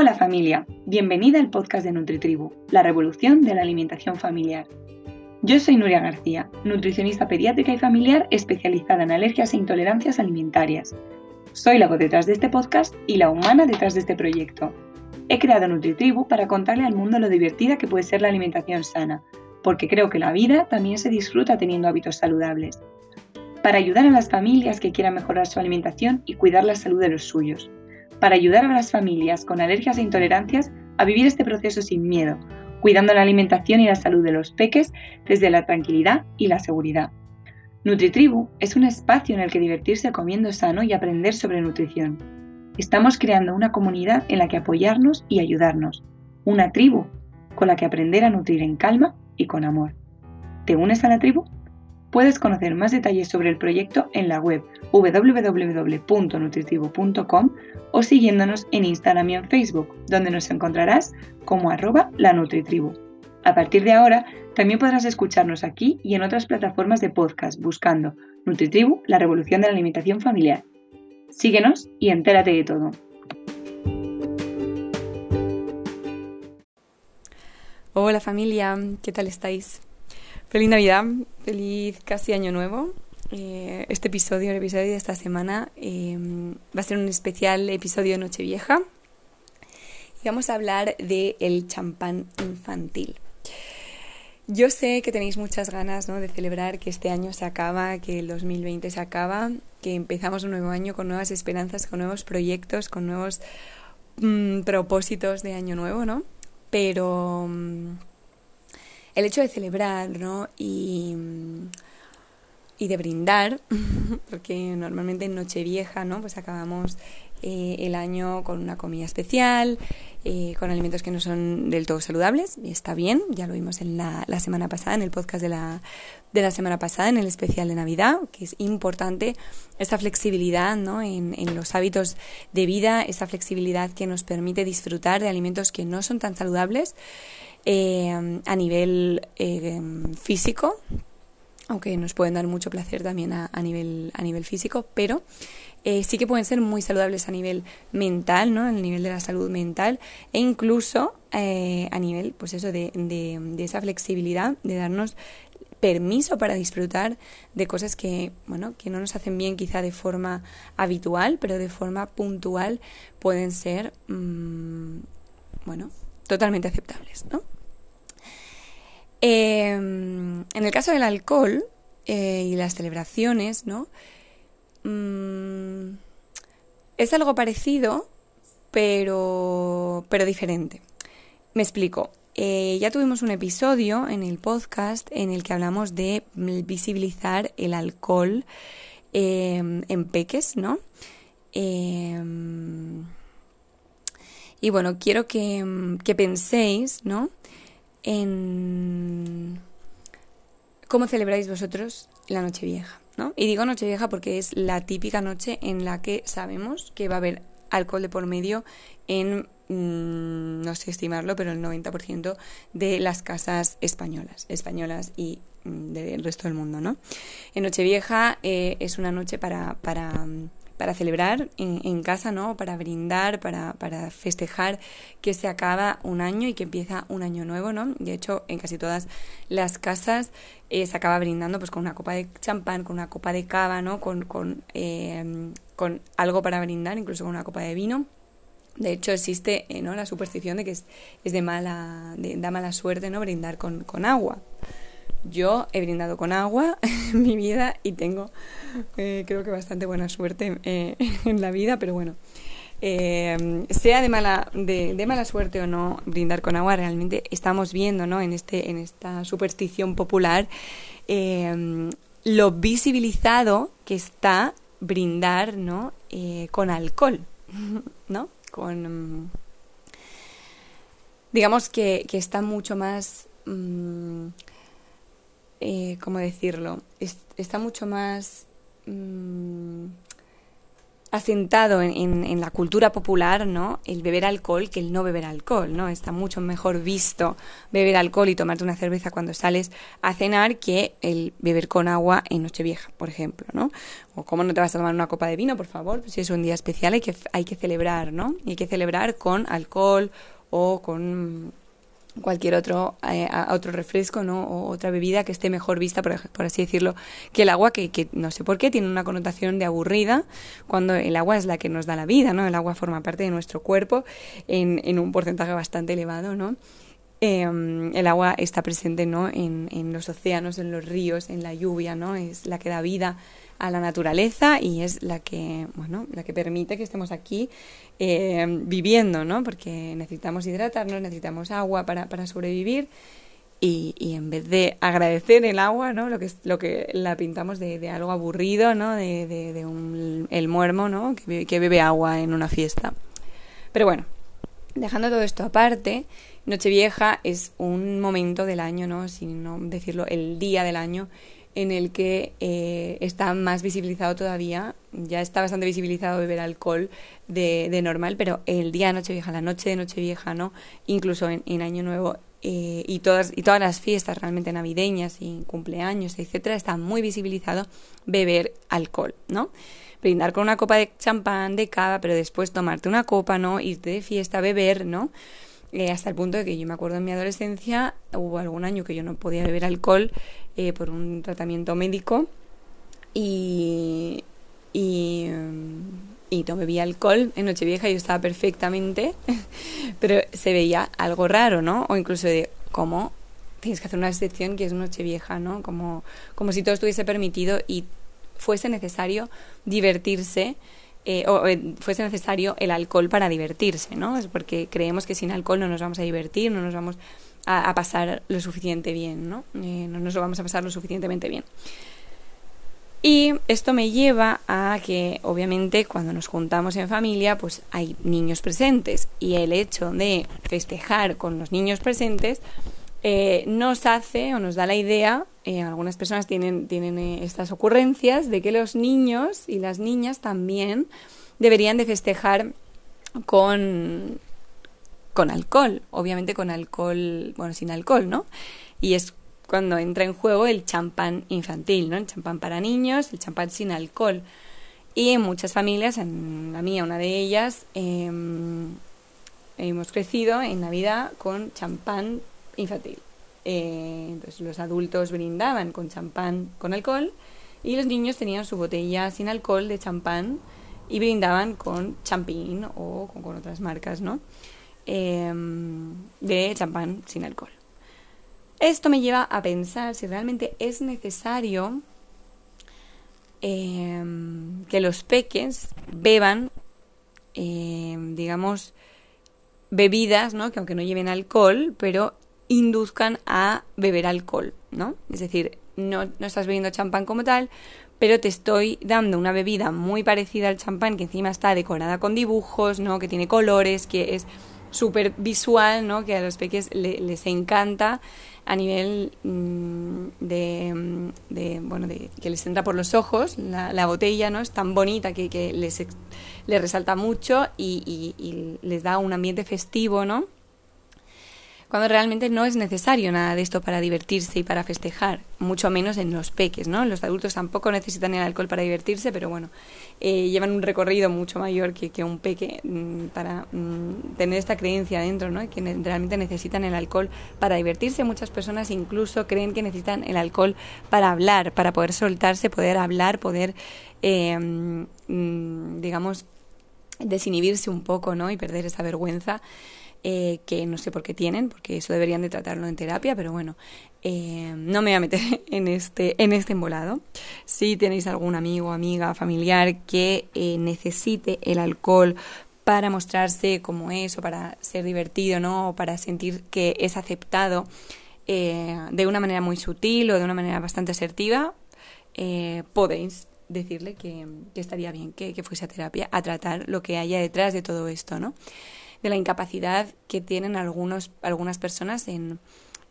Hola familia, bienvenida al podcast de NutriTribu, la revolución de la alimentación familiar. Yo soy Nuria García, nutricionista pediátrica y familiar especializada en alergias e intolerancias alimentarias. Soy la voz detrás de este podcast y la humana detrás de este proyecto. He creado NutriTribu para contarle al mundo lo divertida que puede ser la alimentación sana, porque creo que la vida también se disfruta teniendo hábitos saludables. Para ayudar a las familias que quieran mejorar su alimentación y cuidar la salud de los suyos para ayudar a las familias con alergias e intolerancias a vivir este proceso sin miedo, cuidando la alimentación y la salud de los peques desde la tranquilidad y la seguridad. NutriTribu es un espacio en el que divertirse comiendo sano y aprender sobre nutrición. Estamos creando una comunidad en la que apoyarnos y ayudarnos, una tribu con la que aprender a nutrir en calma y con amor. ¿Te unes a la tribu? Puedes conocer más detalles sobre el proyecto en la web www.nutritivo.com o siguiéndonos en Instagram y en Facebook, donde nos encontrarás como arroba la Nutritribu. A partir de ahora, también podrás escucharnos aquí y en otras plataformas de podcast buscando Nutritribu, la revolución de la alimentación familiar. Síguenos y entérate de todo. Hola familia, ¿qué tal estáis? Feliz Navidad, feliz casi Año Nuevo. Eh, este episodio, el episodio de esta semana, em, va a ser un especial episodio de Nochevieja. Y vamos a hablar del el champán infantil. Yo sé que tenéis muchas ganas de celebrar que este año se acaba, que el 2020 se acaba, que empezamos un nuevo año con nuevas esperanzas, con nuevos proyectos, con nuevos mm, propósitos de año nuevo, ¿no? Pero mm, el hecho de celebrar, ¿no? Y, de brindar, porque normalmente en Nochevieja, ¿no? Pues acabamos eh, el año con una comida especial, eh, con alimentos que no son del todo saludables, y está bien, ya lo vimos en la, la semana pasada, en el podcast de la, de la semana pasada, en el especial de Navidad, que es importante esta flexibilidad ¿no? en, en los hábitos de vida, esa flexibilidad que nos permite disfrutar de alimentos que no son tan saludables eh, a nivel eh, físico, aunque nos pueden dar mucho placer también a, nivel, a nivel físico, pero eh, sí que pueden ser muy saludables a nivel mental, ¿no? A nivel de la salud mental e incluso a nivel, pues eso, de, de, esa flexibilidad, de darnos permiso para disfrutar de cosas que, bueno, que no nos hacen bien quizá de forma habitual, pero de forma puntual pueden ser, mm, bueno, totalmente aceptables, ¿no? Em, en el caso del alcohol eh, y las celebraciones, ¿no? Mm, es algo parecido, pero, pero diferente. Me explico. Eh, ya tuvimos un episodio en el podcast en el que hablamos de visibilizar el alcohol em, en peques, ¿no? Y bueno, quiero que, que penséis, ¿no? en cómo celebráis vosotros la noche vieja, ¿no? Y digo noche vieja porque es la típica noche en la que sabemos que va a haber alcohol de por medio en, mm, no sé estimarlo, pero el 90% de las casas españolas, españolas y mm, del resto del mundo, ¿no? En Nochevieja eh, es una noche para, para mm, para celebrar en, casa, ¿no? Para brindar, para, para, festejar que se acaba un año y que empieza un año nuevo, ¿no? De hecho, en casi todas las casas eh, se acaba brindando pues con una copa de champán, con una copa de cava, ¿no? Con, con, eh, con algo para brindar, incluso con una copa de vino. De hecho, existe eh, ¿no? la superstición de que es, es de mala, de, da mala suerte ¿no? brindar con, con agua. Yo he brindado con agua en mi vida y tengo, eh, creo que bastante buena suerte eh, en la vida, pero bueno, eh, sea de mala, de, de, mala suerte o no brindar con agua, realmente estamos viendo ¿no? en, este, en esta superstición popular lo visibilizado que está brindar ¿no? con alcohol, ¿no? Con, digamos que, que está mucho más... Mm, eh, ¿cómo decirlo? está mucho más... Mm, asentado en, la cultura popular, ¿no? El beber alcohol que el no beber alcohol, ¿no? Está mucho mejor visto beber alcohol y tomarte una cerveza cuando sales a cenar que el beber con agua en Nochevieja, por ejemplo, ¿no? O cómo no te vas a tomar una copa de vino, por favor, pues si es un día especial hay que, hay que celebrar, ¿no? Y hay que celebrar con alcohol o con cualquier otro, eh, otro refresco ¿no? o otra bebida que esté mejor vista, por, por así decirlo, que el agua, que, que, no sé por qué tiene una connotación de aburrida, cuando el agua es la que nos da la vida, ¿no? El agua forma parte de nuestro cuerpo en, en un porcentaje bastante elevado, ¿no? Em, el agua está presente ¿no? En, en, los océanos, en los ríos, en la lluvia, ¿no? Es la que da vida a la naturaleza y es la que, bueno, la que permite que estemos aquí eh, viviendo, ¿no? Porque necesitamos hidratarnos, necesitamos agua para, para sobrevivir y, y, en vez de agradecer el agua, ¿no? Lo que, lo que la pintamos de, de algo aburrido, ¿no? De, de, de un, el muermo, ¿no? Que, que bebe agua en una fiesta. Pero bueno, dejando todo esto aparte, Nochevieja es un momento del año, ¿no? Sin no decirlo, el día del año en el que eh, está más visibilizado todavía, ya está bastante visibilizado beber alcohol de, de normal, pero el día de Nochevieja, la noche de Nochevieja, ¿no? Incluso en, en Año Nuevo eh, y, todas, y todas las fiestas realmente navideñas y cumpleaños, etcétera, está muy visibilizado beber alcohol, ¿no? Brindar con una copa de champán, de cava, pero después tomarte una copa, ¿no? Irte de fiesta, beber, ¿no? Eh, hasta el punto de que yo me acuerdo en mi adolescencia, hubo algún año que yo no podía beber alcohol eh, por un tratamiento médico y, y, y no bebía alcohol en Nochevieja, yo estaba perfectamente, pero se veía algo raro, ¿no? O incluso de cómo tienes que hacer una excepción que es Nochevieja, ¿no? Como, como si todo estuviese permitido y fuese necesario divertirse eh, o eh, fuese necesario el alcohol para divertirse, ¿no? Es porque creemos que sin alcohol no nos vamos a divertir, no nos vamos a, pasar lo suficiente bien, ¿no? Eh, no nos lo vamos a pasar lo suficientemente bien. Y esto me lleva a que, obviamente, cuando nos juntamos en familia, pues hay niños presentes. Y el hecho de festejar con los niños presentes nos hace o nos da la idea, eh, algunas personas tienen, tienen eh, estas ocurrencias, de que los niños y las niñas también deberían de festejar con, con alcohol, obviamente con alcohol, bueno, sin alcohol, ¿no? Y es cuando entra en juego el champán infantil, ¿no? El champán para niños, el champán sin alcohol. Y en muchas familias, en la mía, una de ellas, em, hemos crecido en Navidad con champán infantil. Eh, entonces los adultos brindaban con champán con alcohol y los niños tenían su botella sin alcohol de champán y brindaban con champín o con, otras marcas, ¿no? Em, de champán sin alcohol. Esto me lleva a pensar si realmente es necesario em, que los peques beban, em, digamos, bebidas, ¿no? Que aunque no lleven alcohol, pero induzcan a beber alcohol, ¿no? Es decir, no, no estás bebiendo champán como tal, pero te estoy dando una bebida muy parecida al champán, que encima está decorada con dibujos, ¿no? Que tiene colores, que es súper visual, ¿no? Que a los peques les encanta a nivel mm, de, de, bueno, de que les entra por los ojos, la, la botella, ¿no? Es tan bonita que, que les, les resalta mucho y, y, y les da un ambiente festivo, ¿no? Cuando realmente no es necesario nada de esto para divertirse y para festejar, mucho menos en los peques, ¿no? Los adultos tampoco necesitan el alcohol para divertirse, pero bueno, eh, llevan un recorrido mucho mayor que, que un peque mm, para mm, tener esta creencia dentro, ¿no? Que realmente necesitan el alcohol para divertirse. Muchas personas incluso creen que necesitan el alcohol para hablar, para poder soltarse, poder hablar, poder, eh, digamos, desinhibirse un poco, ¿no? Y perder esa vergüenza. Eh, que no sé por qué tienen, porque eso deberían de tratarlo en terapia, pero bueno, eh, no me voy a meter en este, en este embolado. Si tenéis algún amigo, amiga, familiar que eh, necesite el alcohol para mostrarse como es, o para ser divertido, ¿no? O para sentir que es aceptado de una manera muy sutil o de una manera bastante asertiva, podéis decirle que, estaría bien que, que fuese a terapia a tratar lo que haya detrás de todo esto, ¿no? De la incapacidad que tienen algunos, algunas personas en,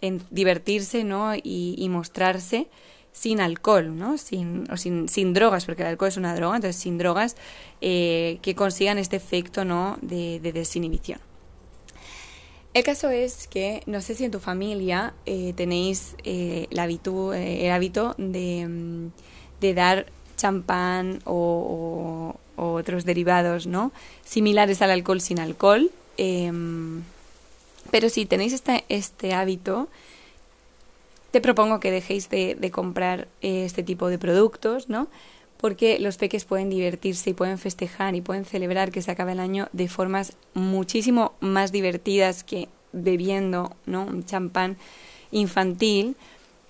en divertirse ¿no? y, y mostrarse sin alcohol, ¿no? Sin, o sin, sin drogas, porque el alcohol es una droga, entonces sin drogas eh, que consigan este efecto, ¿no? De, desinhibición. El caso es que no sé si en tu familia eh, tenéis eh, el, hábito, el hábito de, mm, de dar champán o, otros derivados, ¿no? Similares al alcohol sin alcohol. Em, pero si tenéis este, este hábito, te propongo que dejéis de, comprar eh, este tipo de productos, ¿no? Porque los peques pueden divertirse y pueden festejar y pueden celebrar que se acaba el año de formas muchísimo más divertidas que bebiendo, ¿no? Un champán infantil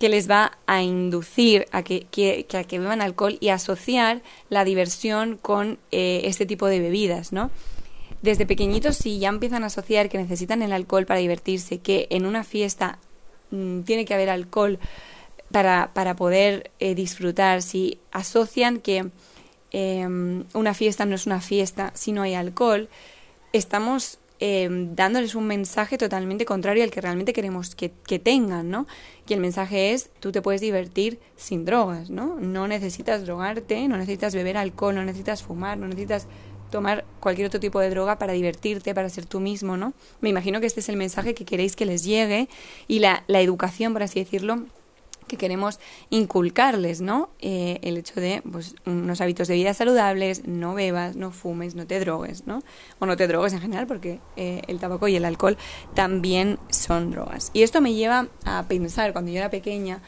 que les va a inducir a que, que, que, beban alcohol y asociar la diversión con eh, este tipo de bebidas, ¿no? Desde pequeñitos, si ya empiezan a asociar que necesitan el alcohol para divertirse, que en una fiesta Mm, tiene que haber alcohol para, para poder eh, disfrutar, si asocian que em, una fiesta no es una fiesta si no hay alcohol, estamos em, dándoles un mensaje totalmente contrario al que realmente queremos que, que, tengan, ¿no? Y el mensaje es, tú te puedes divertir sin drogas, ¿no? No necesitas drogarte, no necesitas beber alcohol, no necesitas fumar, no necesitas tomar cualquier otro tipo de droga para divertirte, para ser tú mismo, ¿no? Me imagino que este es el mensaje que queréis que les llegue y la, la educación, por así decirlo, que queremos inculcarles, ¿no? Eh, el hecho de pues, unos hábitos de vida saludables, no bebas, no fumes, no te drogues, ¿no? O no te drogues en general, porque eh, el tabaco y el alcohol también son drogas. Y esto me lleva a pensar, cuando yo era pequeña,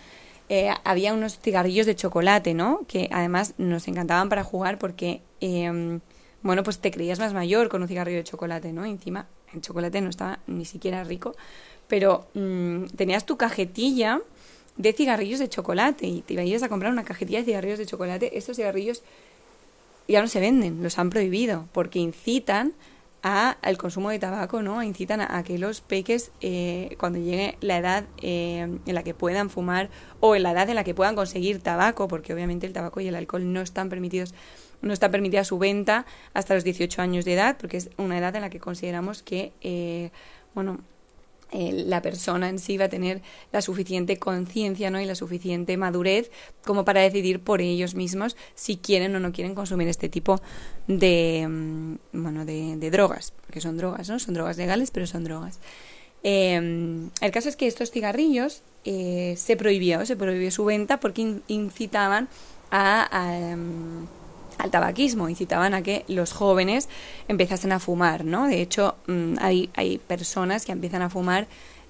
eh, había unos cigarrillos de chocolate, ¿no? Que además nos encantaban para jugar porque em, bueno, pues te creías más mayor con un cigarrillo de chocolate, ¿no? encima el chocolate no estaba ni siquiera rico, pero mm, tenías tu cajetilla de cigarrillos de chocolate y te ibas a comprar una cajetilla de cigarrillos de chocolate. Estos cigarrillos ya no se venden, los han prohibido porque incitan a, al consumo de tabaco, ¿no? Incitan a, que los peques, eh, cuando llegue la edad eh, en la que puedan fumar o en la edad en la que puedan conseguir tabaco, porque obviamente el tabaco y el alcohol no están permitidos no está permitida su venta hasta los 18 años de edad, porque es una edad en la que consideramos que, eh, bueno, eh, la persona en sí va a tener la suficiente conciencia ¿no? y la suficiente madurez como para decidir por ellos mismos si quieren o no quieren consumir este tipo de, mm, bueno, de, drogas, porque son drogas, ¿no? Son drogas legales, pero son drogas. Em, el caso es que estos cigarrillos eh, se prohibió, se prohibió su venta porque incitaban a, em, al tabaquismo, incitaban a que los jóvenes empezasen a fumar, ¿no? De hecho, mm, hay, hay personas que empiezan a fumar,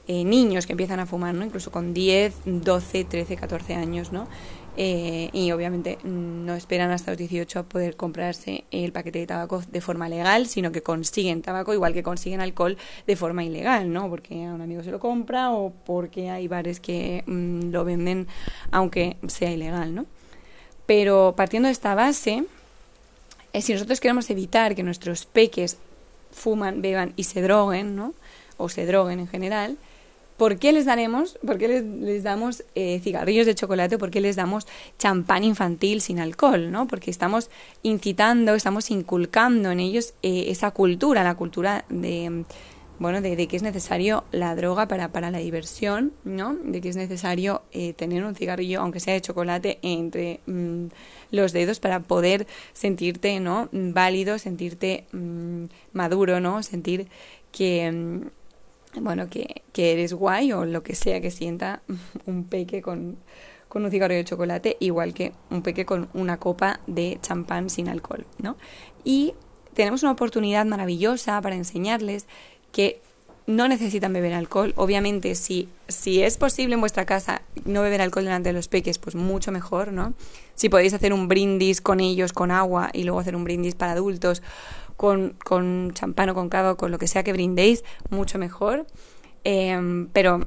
eh, niños que empiezan a fumar, ¿no? Incluso con 10, 12, 13, 14 años, ¿no? Eh, y obviamente mm, no esperan hasta los 18 a poder comprarse el paquete de tabaco de forma legal, sino que consiguen tabaco igual que consiguen alcohol de forma ilegal, ¿no? Porque a un amigo se lo compra o porque hay bares que mm, lo venden aunque sea ilegal, ¿no? Pero partiendo de esta base, eh, si nosotros queremos evitar que nuestros peques fuman, beban y se droguen, ¿no? O se droguen en general, ¿por qué les daremos, por qué les, damos eh, cigarrillos de chocolate, por qué les damos champán infantil sin alcohol, ¿no? Porque estamos incitando, estamos inculcando en ellos eh, esa cultura, la cultura de bueno, de, que es necesario la droga para, para la diversión, ¿no? De que es necesario eh, tener un cigarrillo, aunque sea de chocolate, entre mm, los dedos para poder sentirte, ¿no? Válido, sentirte mm, maduro, ¿no? Sentir que, mm, bueno, que, que, eres guay o lo que sea que sienta un peque con, con un cigarrillo de chocolate, igual que un peque con una copa de champán sin alcohol, ¿no? Y tenemos una oportunidad maravillosa para enseñarles que no necesitan beber alcohol. Obviamente, si, si es posible en vuestra casa no beber alcohol delante de los peques, pues mucho mejor, ¿no? Si podéis hacer un brindis con ellos, con agua, y luego hacer un brindis para adultos, con, con champán o con cava, con lo que sea que brindéis, mucho mejor. Em, pero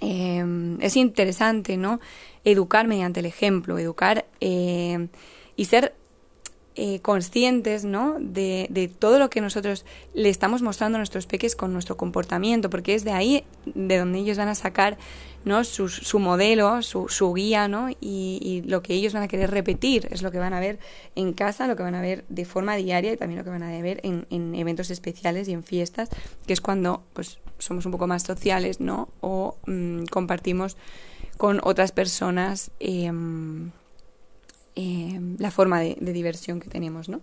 em, es interesante, ¿no? Educar mediante el ejemplo, educar em, y ser eh, conscientes ¿no? De, de, todo lo que nosotros le estamos mostrando a nuestros peques con nuestro comportamiento, porque es de ahí de donde ellos van a sacar ¿no? su, su modelo, su, su guía, ¿no? Y, lo que ellos van a querer repetir es lo que van a ver en casa, lo que van a ver de forma diaria y también lo que van a ver en, en eventos especiales y en fiestas, que es cuando pues, somos un poco más sociales ¿no? o mmm, compartimos con otras personas. Eh, eh, la forma de, de, diversión que tenemos, ¿no?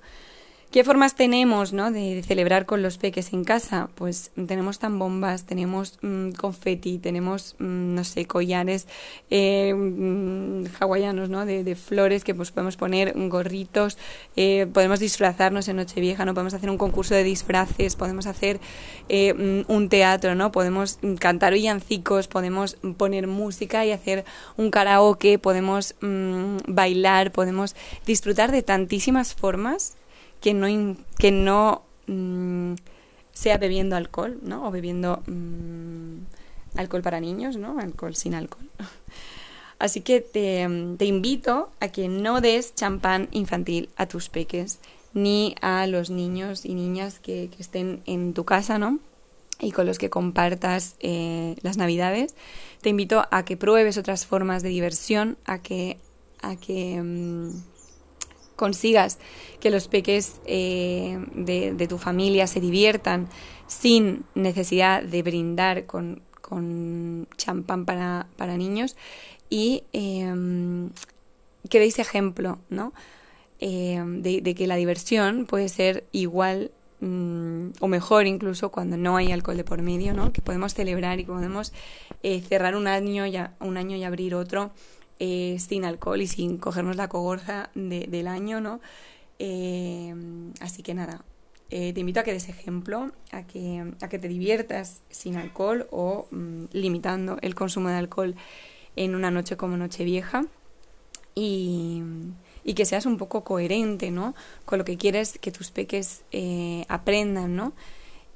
¿Qué formas tenemos, ¿no? De, celebrar con los peques en casa? Pues tenemos tambombas, tenemos mmm, confeti, tenemos, mmm, no sé, collares eh, mmm, hawaianos, ¿no? De, de, flores que pues podemos poner, gorritos, eh, podemos disfrazarnos en Nochevieja, ¿no? Podemos hacer un concurso de disfraces, podemos hacer eh, un teatro, ¿no? Podemos cantar villancicos, podemos poner música y hacer un karaoke, podemos mm, bailar, podemos disfrutar de tantísimas formas que no, que no mmm, sea bebiendo alcohol, ¿no? O bebiendo mmm, alcohol para niños, ¿no? Alcohol sin alcohol. Así que te, te invito a que no des champán infantil a tus peques, ni a los niños y niñas que, estén en tu casa, ¿no? y con los que compartas eh, las navidades. Te invito a que pruebes otras formas de diversión, a que, a que mmm, consigas que los peques eh, de, tu familia se diviertan sin necesidad de brindar con, champán para, niños y eh, que deis ejemplo, ¿no? Eh, de, que la diversión puede ser igual mmm, o mejor incluso cuando no hay alcohol de por medio, ¿no? Que podemos celebrar y podemos eh, cerrar un año, un año y abrir otro eh, sin alcohol y sin cogernos la cogorza de, del año, ¿no? Eh, así que nada, eh, te invito a que des ejemplo, a que, a que te diviertas sin alcohol o mmm, limitando el consumo de alcohol en una noche como Nochevieja y, y que seas un poco coherente, ¿no? Con lo que quieres que tus peques eh, aprendan, ¿no?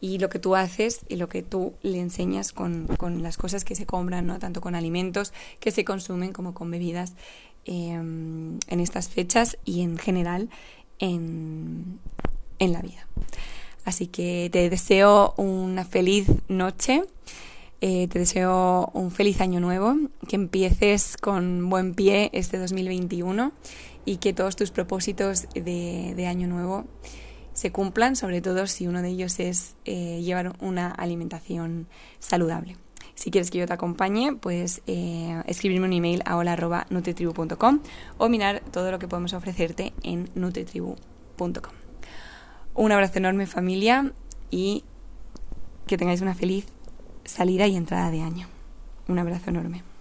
Y lo que tú haces y lo que tú le enseñas con, con las cosas que se compran, ¿no? tanto con alimentos que se consumen como con bebidas eh, en estas fechas y en general en, en la vida. Así que te deseo una feliz noche. Eh, te deseo un feliz año nuevo, que empieces con buen pie este 2021 y que todos tus propósitos de, de año nuevo se cumplan, sobre todo si uno de ellos es eh, llevar una alimentación saludable. Si quieres que yo te acompañe, puedes eh, escribirme un email a hola.nutritribu.com o mirar todo lo que podemos ofrecerte en nutritribu.com. Un abrazo enorme familia y que tengáis una feliz salida y entrada de año. Un abrazo enorme.